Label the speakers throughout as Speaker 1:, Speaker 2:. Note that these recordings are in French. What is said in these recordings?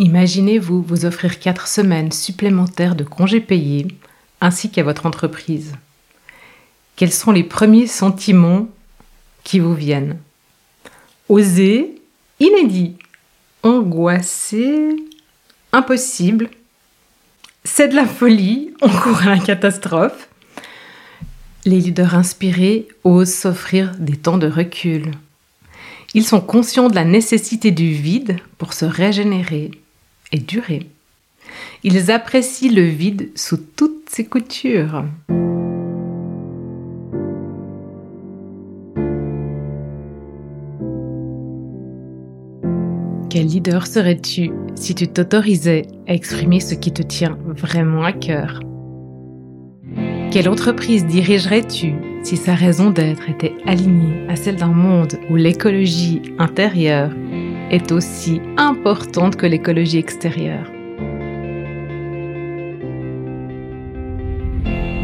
Speaker 1: Imaginez-vous vous offrir 4 semaines supplémentaires de congés payés ainsi qu'à votre entreprise. Quels sont les premiers sentiments qui vous viennent? Osé, inédit, angoissé, impossible, c'est de la folie, on court à la catastrophe. Les leaders inspirés osent s'offrir des temps de recul. Ils sont conscients de la nécessité du vide pour se régénérer et durer. Ils apprécient le vide sous toutes ses coutures. Quel leader serais-tu si tu t'autorisais à exprimer ce qui te tient vraiment à cœur? Quelle entreprise dirigerais-tu si sa raison d'être était alignée à celle d'un monde où l'écologie intérieure est aussi importante que l'écologie extérieure.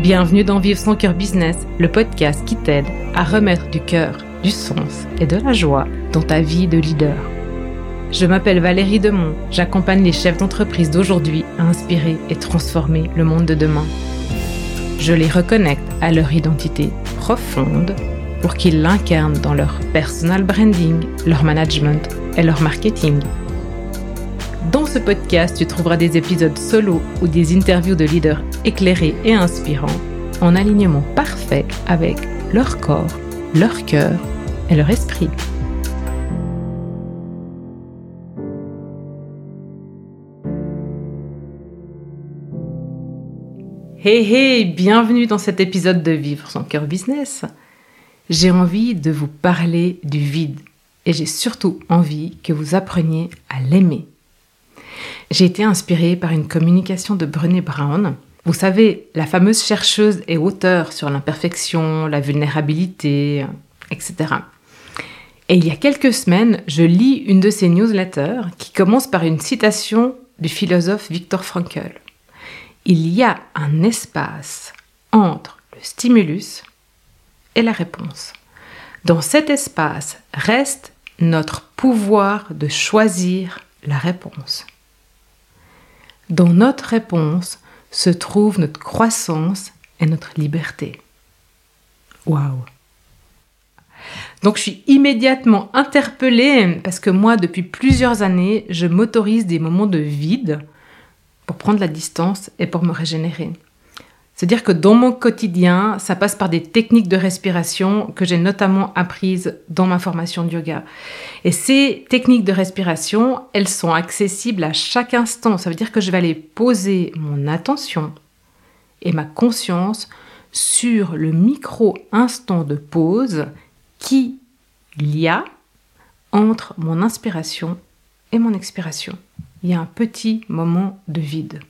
Speaker 1: Bienvenue dans Vivre son cœur business, le podcast qui t'aide à remettre du cœur, du sens et de la joie dans ta vie de leader. Je m'appelle Valérie Demont, j'accompagne les chefs d'entreprise d'aujourd'hui à inspirer et transformer le monde de demain. Je les reconnecte à leur identité profonde pour qu'ils l'incarnent dans leur personal branding, leur management et leur marketing. Dans ce podcast, tu trouveras des épisodes solo ou des interviews de leaders éclairés et inspirants en alignement parfait avec leur corps, leur cœur et leur esprit. Hey hey, bienvenue dans cet épisode de Vivre son cœur business. J'ai envie de vous parler du vide et j'ai surtout envie que vous appreniez à l'aimer. J'ai été inspirée par une communication de Brené Brown. Vous savez, la fameuse chercheuse et auteure sur l'imperfection, la vulnérabilité, etc. Et il y a quelques semaines, je lis une de ses newsletters qui commence par une citation du philosophe Viktor Frankl. Il y a un espace entre le stimulus et la réponse. Dans cet espace reste notre pouvoir de choisir la réponse. Dans notre réponse se trouve notre croissance et notre liberté. Waouh! Donc je suis immédiatement interpellée parce que moi, depuis plusieurs années, je m'autorise des moments de vide pour prendre la distance et pour me régénérer. C'est-à-dire que dans mon quotidien, ça passe par des techniques de respiration que j'ai notamment apprises dans ma formation de yoga. Et ces techniques de respiration, elles sont accessibles à chaque instant. Ça veut dire que je vais aller poser mon attention et ma conscience sur le micro-instant de pause qui y a entre mon inspiration et mon expiration. Il y a un petit moment de vide.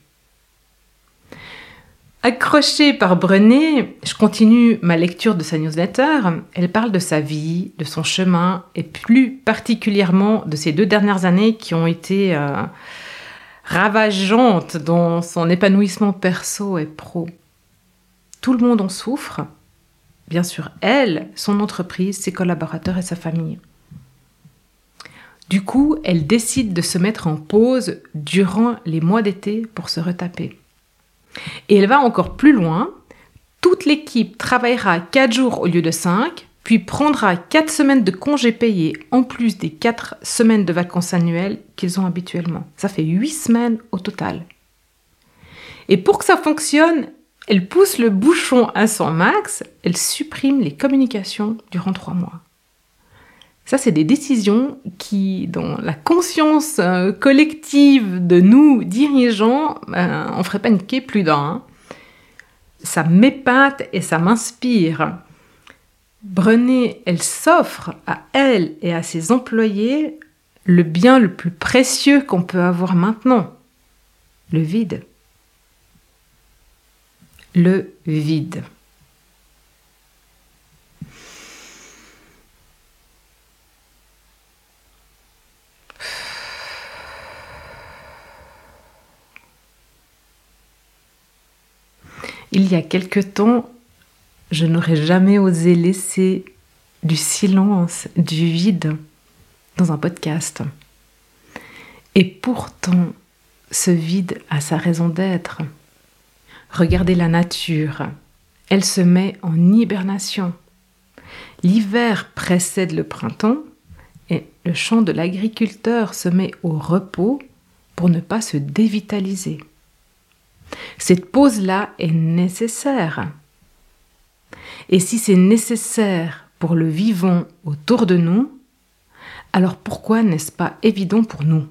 Speaker 1: Accrochée par Brené, je continue ma lecture de sa newsletter. Elle parle de sa vie, de son chemin et plus particulièrement de ces deux dernières années qui ont été euh, ravageantes dans son épanouissement perso et pro. Tout le monde en souffre. Bien sûr, elle, son entreprise, ses collaborateurs et sa famille. Du coup, elle décide de se mettre en pause durant les mois d'été pour se retaper. Et elle va encore plus loin. Toute l'équipe travaillera 4 jours au lieu de 5, puis prendra 4 semaines de congés payés en plus des 4 semaines de vacances annuelles qu'ils ont habituellement. Ça fait 8 semaines au total. Et pour que ça fonctionne, elle pousse le bouchon à son max, elle supprime les communications durant 3 mois. Ça, c'est des décisions qui, dans la conscience euh, collective de nous dirigeants, ben, on ferait paniquer plus d'un. Hein. Ça m'épate et ça m'inspire. Brené, elle s'offre à elle et à ses employés le bien le plus précieux qu'on peut avoir maintenant, le vide. Le vide. Il y a quelque temps, je n'aurais jamais osé laisser du silence, du vide dans un podcast. Et pourtant, ce vide a sa raison d'être. Regardez la nature. Elle se met en hibernation. L'hiver précède le printemps et le champ de l'agriculteur se met au repos pour ne pas se dévitaliser. Cette pause-là est nécessaire. Et si c'est nécessaire pour le vivant autour de nous, alors pourquoi n'est-ce pas évident pour nous?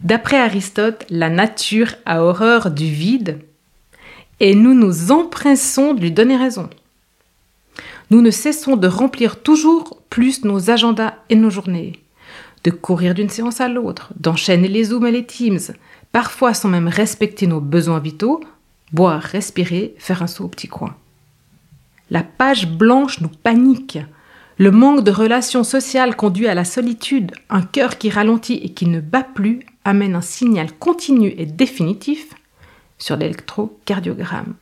Speaker 1: D'après Aristote, la nature a horreur du vide et nous nous empressons de lui donner raison. Nous ne cessons de remplir toujours plus nos agendas et nos journées, de courir d'une séance à l'autre, d'enchaîner les Zooms et les Teams, parfois sans même respecter nos besoins vitaux, boire, respirer, faire un saut au petit coin. La page blanche nous panique. Le manque de relations sociales conduit à la solitude. Un cœur qui ralentit et qui ne bat plus amène un signal continu et définitif sur l'électrocardiogramme.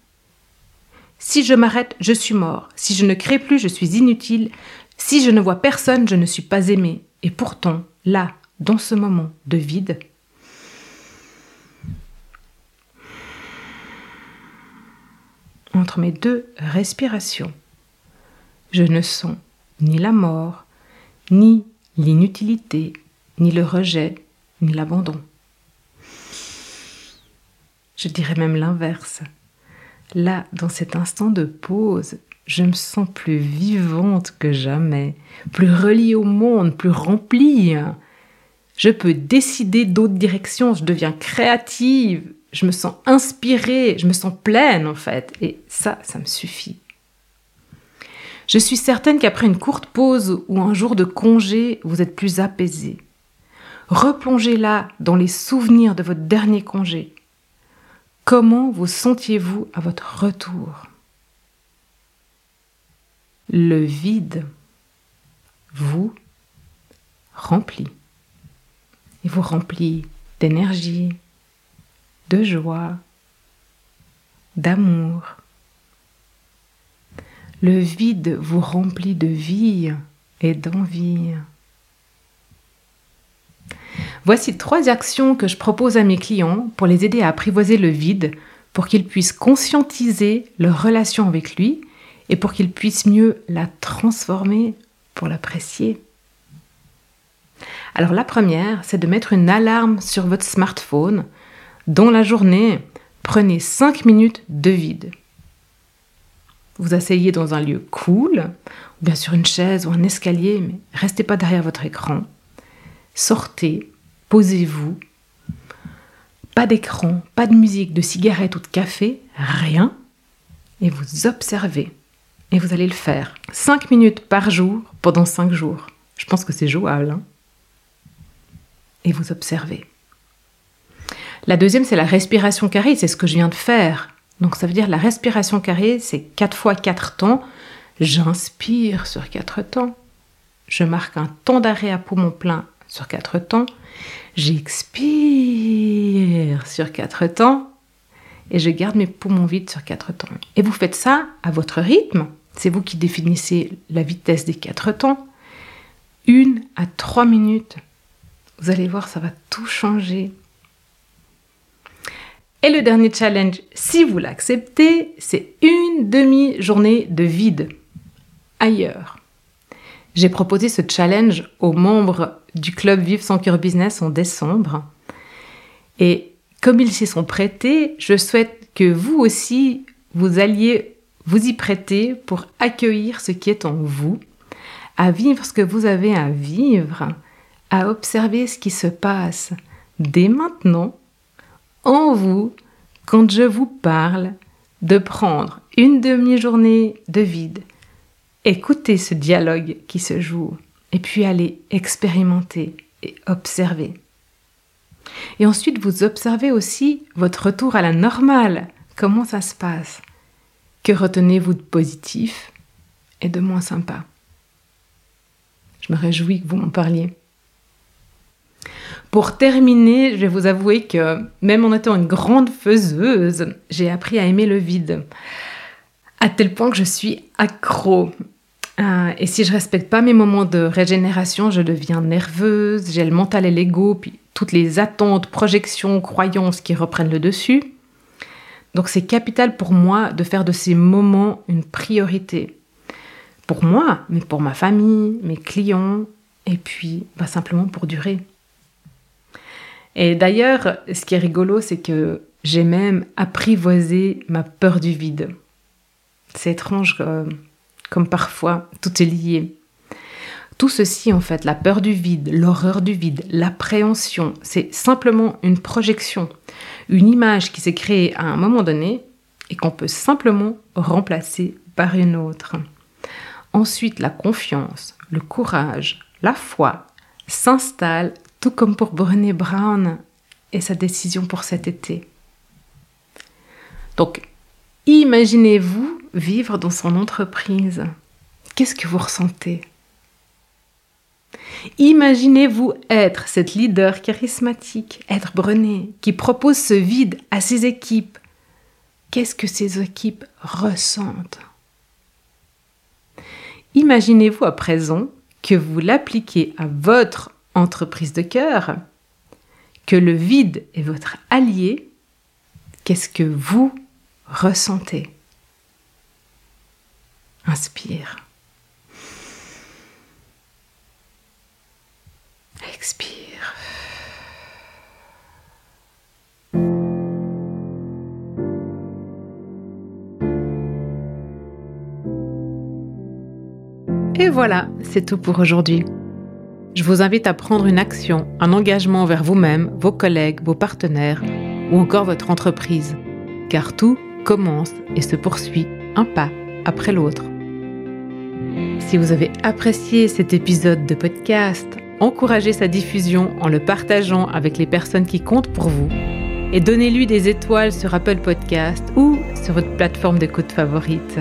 Speaker 1: Si je m'arrête, je suis mort. Si je ne crée plus, je suis inutile. Si je ne vois personne, je ne suis pas aimé. Et pourtant, là, dans ce moment de vide, entre mes deux respirations, je ne sens ni la mort, ni l'inutilité, ni le rejet, ni l'abandon. Je dirais même l'inverse. Là, dans cet instant de pause, je me sens plus vivante que jamais, plus reliée au monde, plus remplie. Je peux décider d'autres directions, je deviens créative, je me sens inspirée, je me sens pleine en fait. Et ça, ça me suffit. Je suis certaine qu'après une courte pause ou un jour de congé, vous êtes plus apaisé. Replongez là dans les souvenirs de votre dernier congé. Comment vous sentiez-vous à votre retour? Le vide vous remplit. Il vous remplit d'énergie, de joie, d'amour. Le vide vous remplit de vie et d'envie. Voici trois actions que je propose à mes clients pour les aider à apprivoiser le vide, pour qu'ils puissent conscientiser leur relation avec lui et pour qu'ils puissent mieux la transformer pour l'apprécier. Alors la première, c'est de mettre une alarme sur votre smartphone. Dans la journée, prenez 5 minutes de vide. Vous asseyez dans un lieu cool, ou bien sur une chaise ou un escalier, mais restez pas derrière votre écran. Sortez, posez-vous. Pas d'écran, pas de musique, de cigarette ou de café, rien. Et vous observez. Et vous allez le faire 5 minutes par jour pendant 5 jours. Je pense que c'est jouable. Hein. et vous observez. La deuxième, c'est la respiration carrée. C'est ce que je viens de faire. Donc ça veut dire la respiration carrée, c'est 4 fois 4 temps. J'inspire sur 4 temps. Je marque un temps d'arrêt à poumon plein sur 4 temps. J'expire sur 4 temps et je garde mes poumons vides sur 4 temps. Et vous faites ça à votre rythme. C'est vous qui définissez la vitesse des 4 temps. Une à 3 minutes. Vous allez voir, ça va tout changer. Et le dernier challenge, si vous l'acceptez, c'est une demi-journée de vide ailleurs. J'ai proposé ce challenge aux membres du club Vive son cœur business en décembre. Et comme ils s'y sont prêtés, je souhaite que vous aussi, vous alliez vous y prêter pour accueillir ce qui est en vous, à vivre ce que vous avez à vivre, à observer ce qui se passe dès maintenant en vous quand je vous parle de prendre une demi-journée de vide écoutez ce dialogue qui se joue et puis allez expérimenter et observer. Et ensuite, vous observez aussi votre retour à la normale. Comment ça se passe? Que retenez-vous de positif et de moins sympa? Je me réjouis que vous m'en parliez. Pour terminer, je vais vous avouer que même en étant une grande faiseuse, j'ai appris à aimer le vide. À tel point que je suis accro Euh, et si je respecte pas mes moments de régénération, je deviens nerveuse, j'ai le mental et l'ego, puis toutes les attentes, projections, croyances qui reprennent le dessus. Donc c'est capital pour moi de faire de ces moments une priorité. Pour moi, mais pour ma famille, mes clients, et puis bah, simplement pour durer. Et d'ailleurs, ce qui est rigolo, c'est que j'ai même apprivoisé ma peur du vide. C'est étrange euh, comme parfois tout est lié. Tout ceci, en fait, la peur du vide, l'horreur du vide, l'appréhension, c'est simplement une projection, une image qui s'est créée à un moment donné et qu'on peut simplement remplacer par une autre. Ensuite, la confiance, le courage, la foi s'installent comme pour Brené Brown et sa décision pour cet été. Donc, imaginez-vous vivre dans son entreprise. Qu'est-ce que vous ressentez? Imaginez-vous être cette leader charismatique, être Brené, qui propose ce vide à ses équipes. Qu'est-ce que ces équipes ressentent? Imaginez-vous à présent que vous l'appliquez à votre entreprise de cœur, que le vide est votre allié, qu'est-ce que vous ressentez? Inspire. Expire. Et voilà, c'est tout pour aujourd'hui. Je vous invite à prendre une action, un engagement envers vous-même, vos collègues, vos partenaires ou encore votre entreprise, car tout commence et se poursuit un pas après l'autre. Si vous avez apprécié cet épisode de podcast, encouragez sa diffusion en le partageant avec les personnes qui comptent pour vous et donnez-lui des étoiles sur Apple Podcast ou sur votre plateforme d'écoute favorite.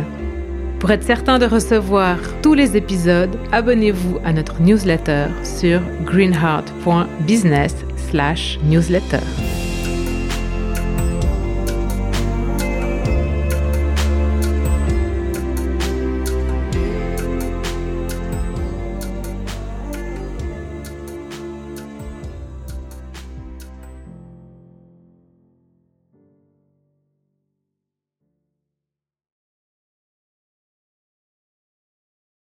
Speaker 1: Pour être certain de recevoir tous les épisodes, abonnez-vous à notre newsletter sur greenheart.business/newsletter.